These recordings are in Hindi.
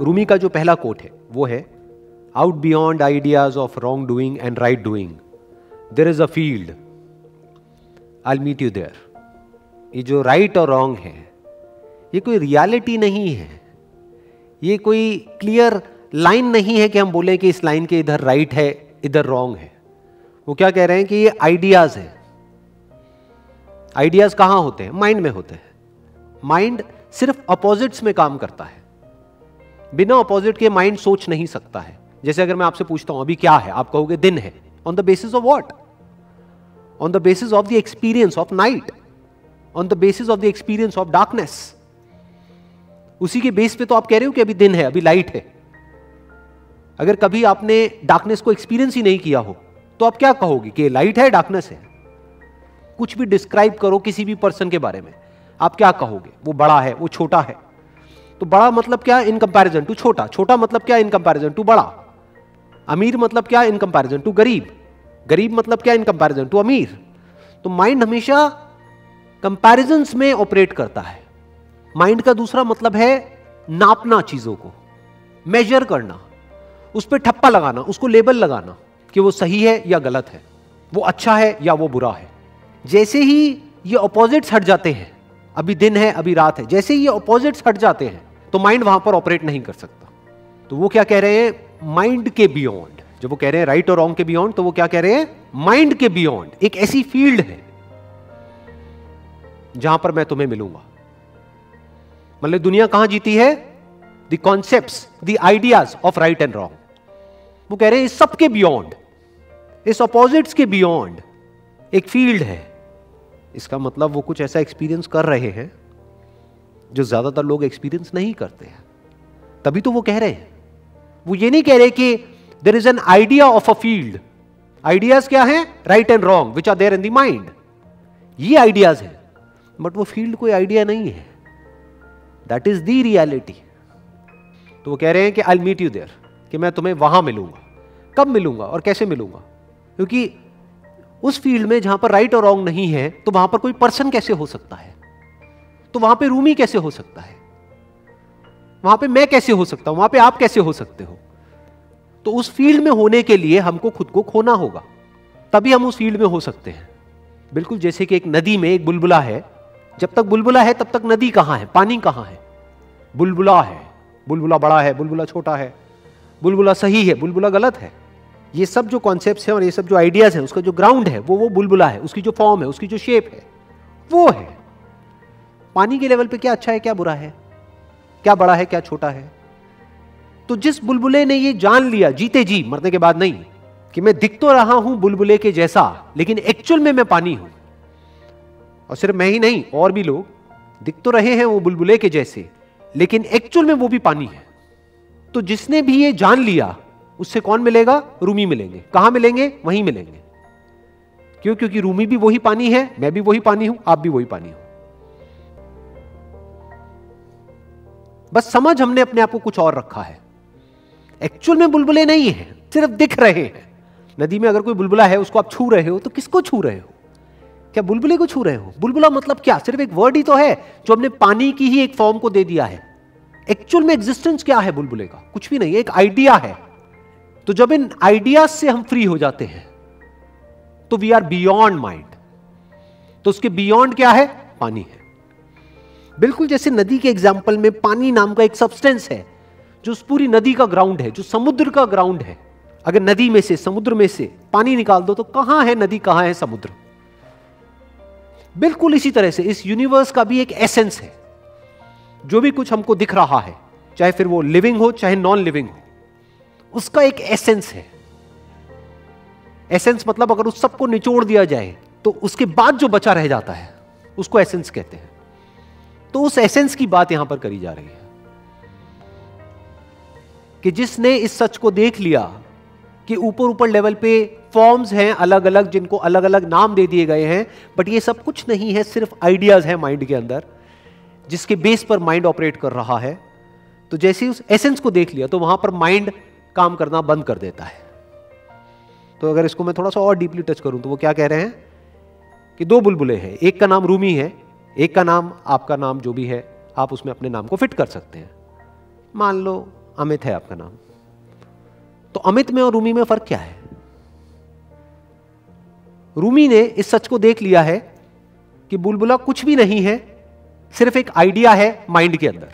रूमी का जो पहला कोट है, वो है out beyond ideas of wrong doing and right doing there is a field I meet you there ये जो राइट और रॉन्ग है, ये कोई रियलिटी नहीं है। ये कोई क्लियर लाइन नहीं है कि हम बोले कि इस लाइन के इधर राइट है, इधर रॉन्ग है। वो क्या कह रहे हैं कि ये आइडियाज़ है। आइडियाज़ कहाँ होते हैं? माइंड में होते हैं। माइंड सिर्फ़ अपोजिट्स में काम करता है। बिना अपोजिट के माइंड सोच नहीं सकता है। जैसे अगर मैं आपसे पूछता हूँ, अभी क्या है? आप कहोगे, दिन है। On the basis of what on the basis of the experience of night on the basis of the experience of darkness उसी के बेस पे तो आप कह रहे हो कि अभी दिन है, अभी लाइट है। अगर कभी आपने डार्कनेस को एक्सपीरियंस ही नहीं किया हो तो आप क्या कहोगे कि लाइट है डार्कनेस है? कुछ भी डिस्क्राइब करो किसी भी पर्सन के बारे में। आप क्या कहोगे? वो बड़ा है, वो छोटा है। तो बड़ा मतलब क्या इन कंपैरिजन टू छोटा। छोटा मतलब क्या इन कंपैरिजन टू बड़ा। अमीर मतलब क्या इन कंपैरिजन टू गरीब। गरीब मतलब क्या इन कंपैरिजन टू अमीर। तो माइंड हमेशा कंपैरिजन में ऑपरेट करता है। माइंड का दूसरा मतलब है नापना चीज़ों को। मेजर करना। उस पर ठप्पा लगाना। उसको लेबल लगाना कि वो सही है या गलत है। वो अच्छा है या वो बुरा है। जैसे ही ये अपोजिट्स हट जाते हैं, अभी दिन है, अभी रात है, जैसे ही ये अपोजिट्स हट जाते हैं तो माइंड वहाँ पर ऑपरेट नहीं कर सकता। तो वो क्या कह रहे हैं? माइंड के बियॉन्ड जब वो कह रहे हैं राइट और रॉन्ग के बियॉन्ड तो वो क्या कह रहे हैं? माइंड के बियॉन्ड एक ऐसी फ़ील्ड है, जहाँ पर मैं तुम्हें मिलूँगा। मतलब दुनिया कहाँ जीती है? The concept the ideas of right and wrong वो कह रहे हैं, इस सबके बियॉन्ड इस अपोजिट्स के बियॉन्ड एक फ़ील्ड है। इसका मतलब वो कुछ ऐसा एक्सपीरियंस कर रहे हैं जो ज़्यादातर लोग एक्सपीरियंस नहीं करते हैं। तभी तो वो कह रहे हैं। वो ये नहीं कह रहे कि there is an idea of a field ideas क्या है? Right and wrong which are there in the mind ये आइडियाज़ है। बट वो फ़ील्ड कोई आइडिया नहीं है। दैट इज़ दी रियलिटी तो वो कह रहे हैं कि आई मीट यू देयर कि मैं तुम्हें वहाँ मिलूँगा। कब मिलूँगा और कैसे मिलूँगा? क्योंकि उस फ़ील्ड में जहाँ पर राइट और रॉन्ग नहीं है तो वहाँ पर कोई पर्सन कैसे हो सकता है? तो वहाँ पे रूमी कैसे हो सकता है? वहाँ पे मैं कैसे हो सकता हूँ? वहाँ पे आप कैसे हो सकते हो? तो उस फ़ील्ड में होने के लिए हमको खुद को खोना होगा। तभी हम उस फ़ील्ड में हो सकते हैं। बिल्कुल जैसे कि एक नदी में एक बुलबुला है। जब तक बुलबुला है, तब तक नदी कहाँ है? पानी कहाँ है? बुलबुला है। बुलबुला बड़ा है, बुलबुला छोटा है। बुलबुला सही है, बुलबुला गलत है। ये सब जो कॉन्सेप्ट हैं और ये सब जो आइडियाज़ हैं, उसका जो ग्राउंड है, वो वो बुलबुला है। उसकी जो फॉर्म है, उसकी जो शेप है, वो है। पानी के लेवल पे क्या अच्छा है, क्या बुरा है? क्या बड़ा है, क्या छोटा है? तो जिस बुलबुले ने ये जान लिया, जीते जी, मरने के बाद नहीं, कि मैं दिख तो रहा हूँ बुलबुले के जैसा, लेकिन एक्चुअल में मैं पानी हूँ। और सिर्फ़ मैं ही नहीं, और भी लोग दिख तो रहे हैं वो बुलबुले के जैसे, लेकिन एक्चुअल में वो भी पानी है। तो जिसने भी ये जान लिया, उससे कौन मिलेगा? रूमी मिलेंगे। कहाँ मिलेंगे? वहीं मिलेंगे। क्यों? क्योंकि रूमी भी वही पानी है, मैं भी वही पानी हूँ, आप भी वही पानी हो। बस समझ हमने अपने आप को कुछ और रखा है। एक्चुअल में बुलबुले नहीं है, सिर्फ़ दिख रहे हैं। नदी में अगर कोई बुलबुला है, उसको आप छू रहे हो तो किसको छू रहे हो? क्या बुलबुले को छू रहे हो? बुलबुला मतलब क्या? सिर्फ़ एक वर्ड ही तो है, जो हमने पानी की ही एक फॉर्म को दे दिया है। एक्चुअल में एग्जिस्टेंस क्या है बुलबुले का? कुछ भी नहीं, एक आइडिया है। तो जब इन आइडियाज़ से हम फ्री हो जाते हैं तो वी आर बियॉन्ड माइंड तो उसके बियॉन्ड क्या है? पानी है। बिल्कुल जैसे नदी के एग्ज़ाम्पल में पानी नाम का एक सब्सटेंस है, जो उस पूरी नदी का ग्राउंड है, जो समुद्र का ग्राउंड है। अगर नदी में से, समुद्र में से पानी निकाल दो तो कहाँ है नदी, कहाँ है समुद्र? बिल्कुल इसी तरह से इस यूनिवर्स का भी एक एसेंस है। जो भी कुछ हमको दिख रहा है, चाहे फिर वो लिविंग हो, चाहे नॉन लिविंग हो, उसका एक एसेंस है। एसेंस मतलब अगर उस सबको निचोड़ दिया जाए तो उसके बाद जो बचा रह जाता है, उसको एसेंस कहते हैं। तो उस एसेंस की बात यहाँ पर करी जा रही है कि जिसने इस सच को देख लिया कि ऊपर ऊपर लेवल पे फॉर्म्स हैं अलग अलग जिनको अलग अलग नाम दे दिए गए हैं बट ये सब कुछ नहीं है, सिर्फ़ आइडियाज़ हैं माइंड के अंदर, जिसके बेस पर माइंड ऑपरेट कर रहा है। तो जैसे उस एसेंस को देख लिया तो वहाँ पर माइंड काम करना बंद कर देता है। तो अगर इसको मैं थोड़ा सा और डीपली टच करूँ तो वो क्या कह रहे हैं कि दो बुलबुले हैं, एक का नाम रूमी है एक का नाम, आपका नाम जो भी है, आप उसमें अपने नाम को फिट कर सकते हैं। मान लो, अमित है आपका नाम। तो अमित में और रूमी में फ़र्क क्या है? रूमी ने इस सच को देख लिया है कि बुलबुला कुछ भी नहीं है, सिर्फ़ एक आइडिया है माइंड के अंदर।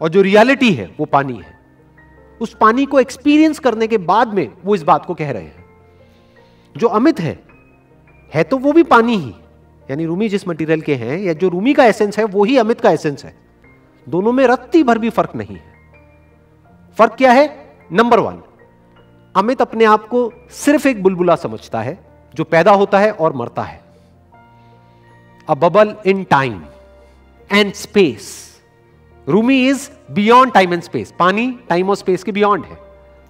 और जो रियलिटी है, वो पानी है। उस पानी को एक्सपीरियंस करने के बाद में वो इस बात को कह रहे हैं। जो अमित है है तो वो भी पानी ही। यानी रूमी जिस मटेरियल के हैं, या जो रूमी का एसेंस है, वो ही अमित का एसेंस है। दोनों में रत्ती भर भी फ़र्क नहीं है। फ़र्क क्या है? नंबर वन अमित अपने आप को सिर्फ़ एक बुलबुला समझता है, जो पैदा होता है और मरता है। A bubble in time and space Rumi is beyond time and space पानी टाइम और स्पेस के बियॉन्ड है।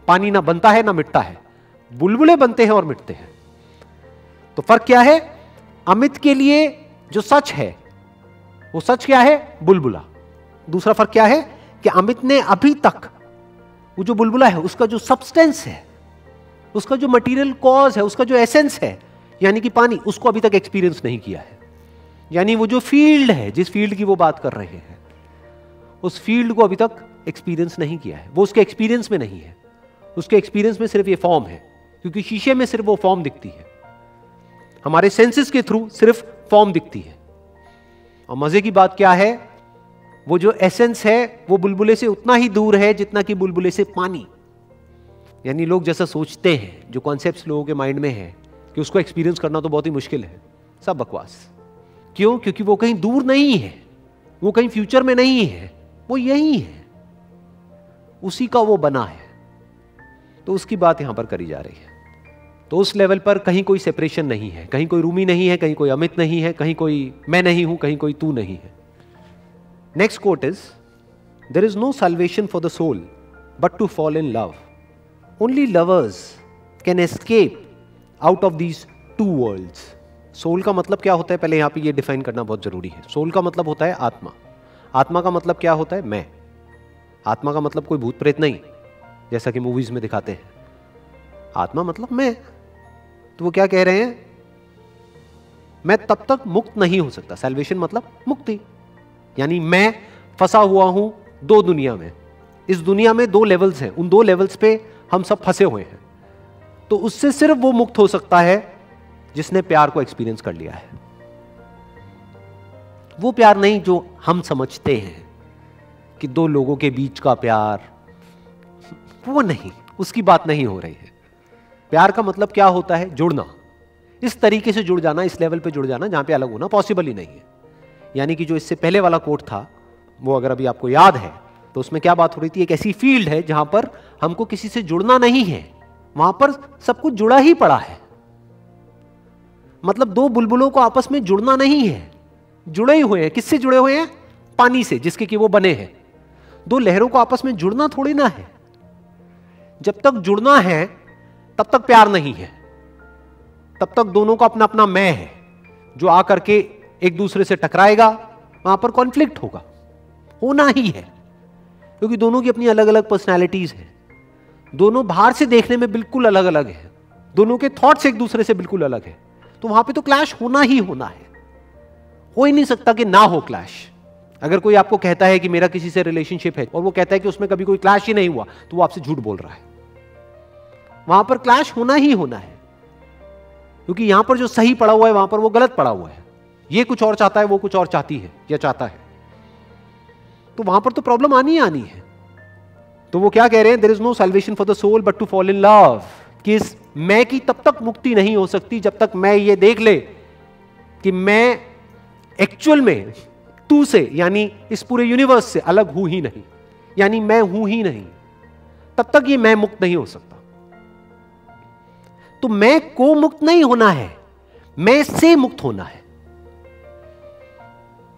पानी ना बनता है, ना मिटता है। बुलबुले बनते हैं और मिटते हैं। तो फ़र्क क्या है? अमित के लिए जो सच है, वो सच क्या है? बुलबुला। दूसरा फ़र्क क्या है? कि अमित ने अभी तक वो जो बुलबुला है, उसका जो सब्सटेंस है, उसका जो मटेरियल कॉज है, उसका जो एसेंस है, यानी कि पानी, उसको अभी तक एक्सपीरियंस नहीं किया है। यानी वो जो फ़ील्ड है, जिस फ़ील्ड की वो बात कर रहे हैं, उस फ़ील्ड को अभी तक एक्सपीरियंस नहीं किया है। वो उसके एक्सपीरियंस में नहीं है। उसके एक्सपीरियंस में सिर्फ़ ये फॉर्म है, क्योंकि शीशे में सिर्फ़ वो फॉर्म दिखती है। हमारे सेंसेस के थ्रू सिर्फ़ फॉर्म दिखती है। और मज़े की बात क्या है? वो जो एसेंस है, वो बुलबुले से उतना ही दूर है जितना कि बुलबुले से पानी। यानी लोग जैसा सोचते हैं, जो कॉन्सेप्ट लोगों के माइंड में है, कि उसको एक्सपीरियंस करना तो बहुत ही मुश्किल है। सब बकवास। क्यों? क्योंकि वो कहीं दूर नहीं है। वो कहीं फ्यूचर में नहीं है। वो यही है। उसी का वो बना है। तो उसकी बात यहाँ पर करी जा रही है। तो उस लेवल पर कहीं कोई सेपरेशन नहीं है, कहीं कोई रूमी नहीं है, कहीं कोई अमित नहीं है, कहीं कोई मैं नहीं हूँ, कहीं कोई तू नहीं है। Next quote is there is no salvation for the soul but to fall in love only lovers can escape out of these two world soul का मतलब क्या होता है? पहले यहाँ पे ये डिफाइन करना बहुत ज़रूरी है। सोल का मतलब होता है आत्मा। आत्मा का मतलब क्या होता है? मैं। आत्मा का मतलब कोई भूत प्रेत नहीं, जैसा कि मूवीज़ में दिखाते हैं। आत्मा मतलब मैं। तो वो क्या कह रहे हैं? मैं तब तक मुक्त नहीं हो सकता। सेल्वेशन मतलब मुक्ति। यानी मैं फंसा हुआ हूँ दो दुनिया में। इस दुनिया में दो लेवल्स हैं। उन दो लेवल्स पे हम सब फंसे हुए हैं। तो उससे सिर्फ़ वो मुक्त हो सकता है जिसने प्यार को एक्सपीरियंस कर लिया है। वो प्यार नहीं जो हम समझते हैं कि दो लोगों के बीच का प्यार। वो नहीं। उसकी बात नहीं हो रही है। प्यार का मतलब क्या होता है? जुड़ना। इस तरीके से जुड़ जाना, इस लेवल पे जुड़ जाना, जहाँ पे अलग होना पॉसिबल ही नहीं है। यानी कि जो इससे पहले वाला कोट था, वो अगर अभी आपको याद है तो उसमें क्या बात हो रही थी? एक ऐसी फ़ील्ड है जहाँ पर हमको किसी से जुड़ना नहीं है। वहाँ पर सब कुछ जुड़ा ही पड़ा है। मतलब दो बुलबुलों को आपस में जुड़ना नहीं है। जुड़े ही हुए हैं। किससे जुड़े हुए हैं? पानी से, जिसके कि वो बने हैं। दो लहरों को आपस में जुड़ना थोड़ी ना है। जब तक जुड़ना है तब तक प्यार नहीं है। तब तक दोनों का अपना अपना मैं है, जो आकर के एक दूसरे से टकराएगा, वहाँ पर कॉन्फ्लिक्ट होगा। होना ही है, क्योंकि दोनों की अपनी अलग अलग पर्सनैलिटीज है। दोनों बाहर से देखने में बिल्कुल अलग अलग है। दोनों के थॉट्स एक दूसरे से बिल्कुल अलग है। तो वहाँ पे तो क्लैश होना ही होना है। हो ही नहीं सकता कि ना हो क्लैश अगर कोई आपको कहता है कि मेरा किसी से रिलेशनशिप है और वो कहता है कि उसमें कभी कोई क्लैश ही नहीं हुआ तो वो आपसे झूठ बोल रहा है। वहाँ पर क्लैश होना ही होना है। क्योंकि यहाँ पर जो सही पड़ा हुआ है, वहाँ पर वो गलत पड़ा हुआ है। ये कुछ और चाहता है, वो कुछ और चाहती है, या चाहता है। तो वहाँ पर तो प्रॉब्लम आनी ही आनी है। तो वो क्या कह रहे हैं? There is no salvation for the soul but to fall in love कि इस मैं की तब तक मुक्ति नहीं हो सकती, जब तक मैं ये देख ले कि मैं एक्चुअल में तू से, यानी इस पूरे यूनिवर्स से अलग हूँ ही नहीं। यानी मैं हूँ ही नहीं। तब तक ये मैं मुक्त नहीं हो सकता। तो मैं को मुक्त नहीं होना है। मैं से मुक्त होना है।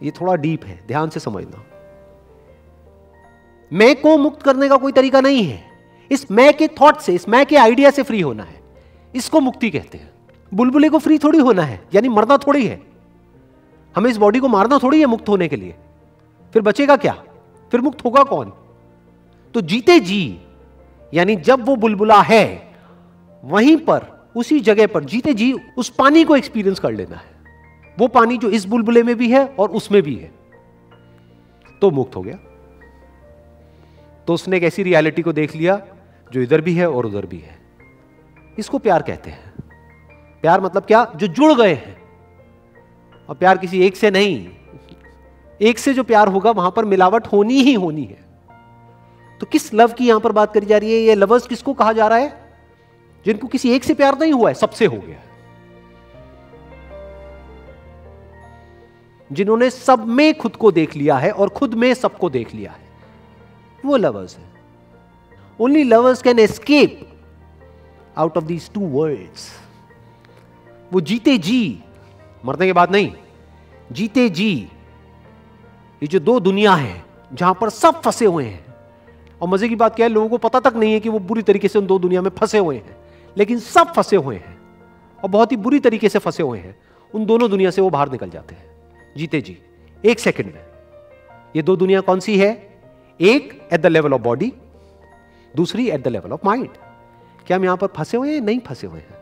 ये थोड़ा डीप है, ध्यान से समझना। मैं को मुक्त करने का कोई तरीका नहीं है। इस मैं के थॉट से, इस मैं के आइडिया से फ्री होना है। इसको मुक्ति कहते हैं। बुलबुले को फ्री थोड़ी होना है, यानी मरना थोड़ी है। हमें इस बॉडी को मारना थोड़ी है मुक्त होने के लिए। फिर बचेगा क्या? फिर मुक्त होगा कौन? तो जीते जी, यानी जब वो बुलबुला है, वहीं पर उसी जगह पर जीते जी उस पानी को एक्सपीरियंस कर लेना है। वो पानी जो इस बुलबुले में भी है और उसमें भी है। तो मुक्त हो गया। तो उसने एक ऐसी रियलिटी को देख लिया, जो इधर भी है और उधर भी है। इसको प्यार कहते हैं। प्यार मतलब क्या? जो जुड़ गए हैं। और प्यार किसी एक से नहीं। एक से जो प्यार होगा, वहाँ पर मिलावट होनी ही होनी है। तो किस लव की यहाँ पर बात करी जा रही है? ये लवर्स किसको कहा जा रहा है? जिनको किसी एक से प्यार नहीं हुआ है, सबसे हो गया। जिन्होंने सब में खुद को देख लिया है और खुद में सबको देख लिया है, वो लवर्स है। Only lovers can escape out of these two worlds वो जीते जी, मरने के बाद नहीं, जीते जी, ये जो दो दुनिया है, जहाँ पर सब फंसे हुए हैं। और मज़े की बात क्या है, लोगों को पता तक नहीं है कि वो बुरी तरीके से उन दो दुनिया में फंसे हुए हैं। लेकिन सब फंसे हुए हैं और बहुत ही बुरी तरीके से फंसे हुए हैं। उन दोनों दुनिया से वो बाहर निकल जाते हैं। जीते जी, एक सेकंड में। ये दो दुनिया कौन सी है? एक at the level of body दूसरी at the level of mind क्या हम यहाँ पर फंसे हुए हैं नहीं फंसे हुए हैं?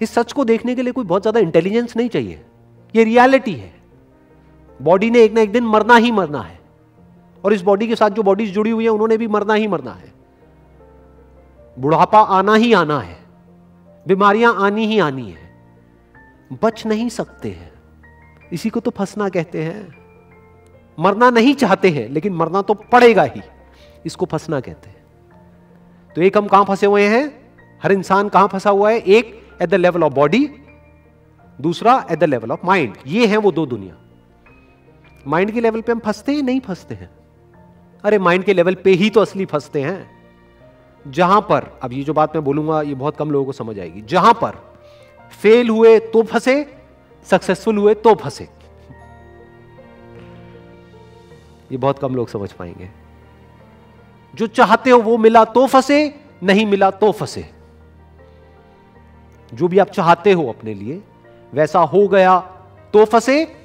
इस सच को देखने के लिए कोई बहुत ज़्यादा इंटेलिजेंस नहीं चाहिए। ये रियलिटी है। बॉडी ने एक ना एक दिन मरना ही मरना है। और इस बॉडी के साथ जो बॉडीज जुड़ी हुई है, उन्होंने भी मरना ही मरना है। बुढ़ापा आना ही आना है, बीमारियाँ आनी ही आनी है, बच नहीं सकते हैं। इसी को तो फंसना कहते हैं। मरना नहीं चाहते हैं, लेकिन मरना तो पड़ेगा ही, इसको फंसना कहते हैं। तो एक हम कहाँ फंसे हुए हैं? हर इंसान कहाँ फंसा हुआ है? एक at the level of body दूसरा at the level of mind ये है वो दो दुनिया। माइंड के लेवल पे हम फंसते हैं, नहीं फंसते हैं? अरे माइंड के लेवल पे ही तो असली फंसते हैं। जहाँ पर, अब ये जो बात मैं बोलूँगा, ये बहुत कम लोगों को समझ आएगी। जहाँ पर फेल हुए तो फंसे, सक्सेसफुल हुए तो फंसे। ये बहुत कम लोग समझ पाएँगे। जो चाहते हो वो मिला तो फंसे, नहीं मिला तो फंसे। जो भी आप चाहते हो अपने लिए, वैसा हो गया तो फंसे,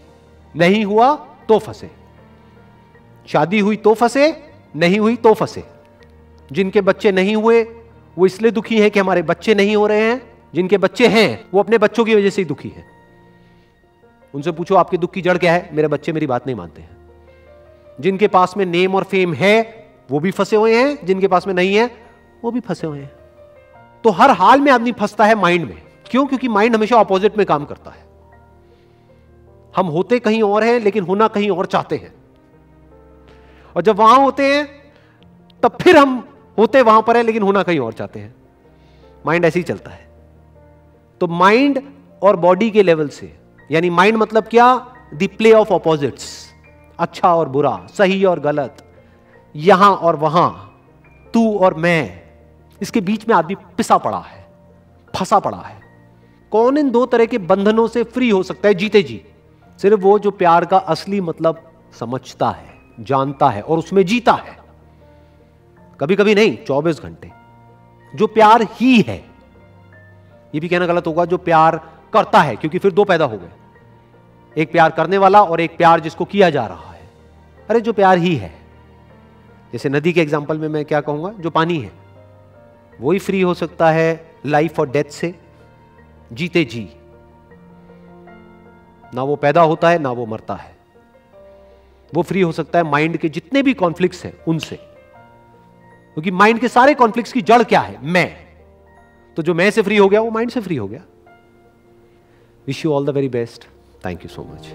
नहीं हुआ तो फंसे। शादी हुई तो फंसे, नहीं हुई तो फंसे। जिनके बच्चे नहीं हुए, वो इसलिए दुखी है कि हमारे बच्चे नहीं हो रहे हैं। जिनके बच्चे हैं, वो अपने बच्चों की वजह से ही दुखी हैं। उनसे पूछो, आपके दुख की जड़ क्या है? मेरे बच्चे मेरी बात नहीं मानते हैं। जिनके पास में नेम और फेम है, वो भी फंसे हुए हैं। जिनके पास में नहीं है, वो भी फंसे हुए हैं। तो हर हाल में आदमी फंसता है माइंड में। क्यों? क्योंकि माइंड हमेशा ऑपोजिट में काम करता है। हम होते कहीं और हैं, लेकिन होना कहीं और चाहते हैं। और जब वहाँ होते हैं, तब फिर हम होते वहाँ पर है, लेकिन होना कहीं और चाहते हैं। माइंड ऐसे ही चलता है। तो माइंड और बॉडी के लेवल से, यानी माइंड मतलब क्या? द प्ले ऑफ़ ऑपोजिट्स अच्छा और बुरा, सही और गलत, यहाँ और वहाँ, तू और मैं। इसके बीच में आदमी पिसा पड़ा है, फंसा पड़ा है। कौन इन दो तरह के बंधनों से फ्री हो सकता है? जीते जी। सिर्फ़ वो जो प्यार का असली मतलब समझता है, जानता है और उसमें जीता है। कभी कभी नहीं 24 घंटे। जो प्यार ही है, ये भी कहना गलत होगा, जो प्यार करता है, क्योंकि फिर दो पैदा हो गए। एक प्यार करने वाला और एक प्यार जिसको किया जा रहा है। अरे, जो प्यार ही है। जैसे नदी के एग्ज़ाम्पल में मैं क्या कहूँगा, जो पानी है वो ही फ्री हो सकता है लाइफ और डेथ से। जीते जी। ना वो पैदा होता है, ना वो मरता है। वो फ्री हो सकता है माइंड के जितने भी कॉन्फ्लिक्ट्स हैं, उनसे। क्योंकि माइंड के सारे कॉन्फ्लिक्ट की जड़ क्या है? मैं। तो जो मैं से फ्री हो गया, वो माइंड से फ्री हो गया। Wish you all the very best thank you so much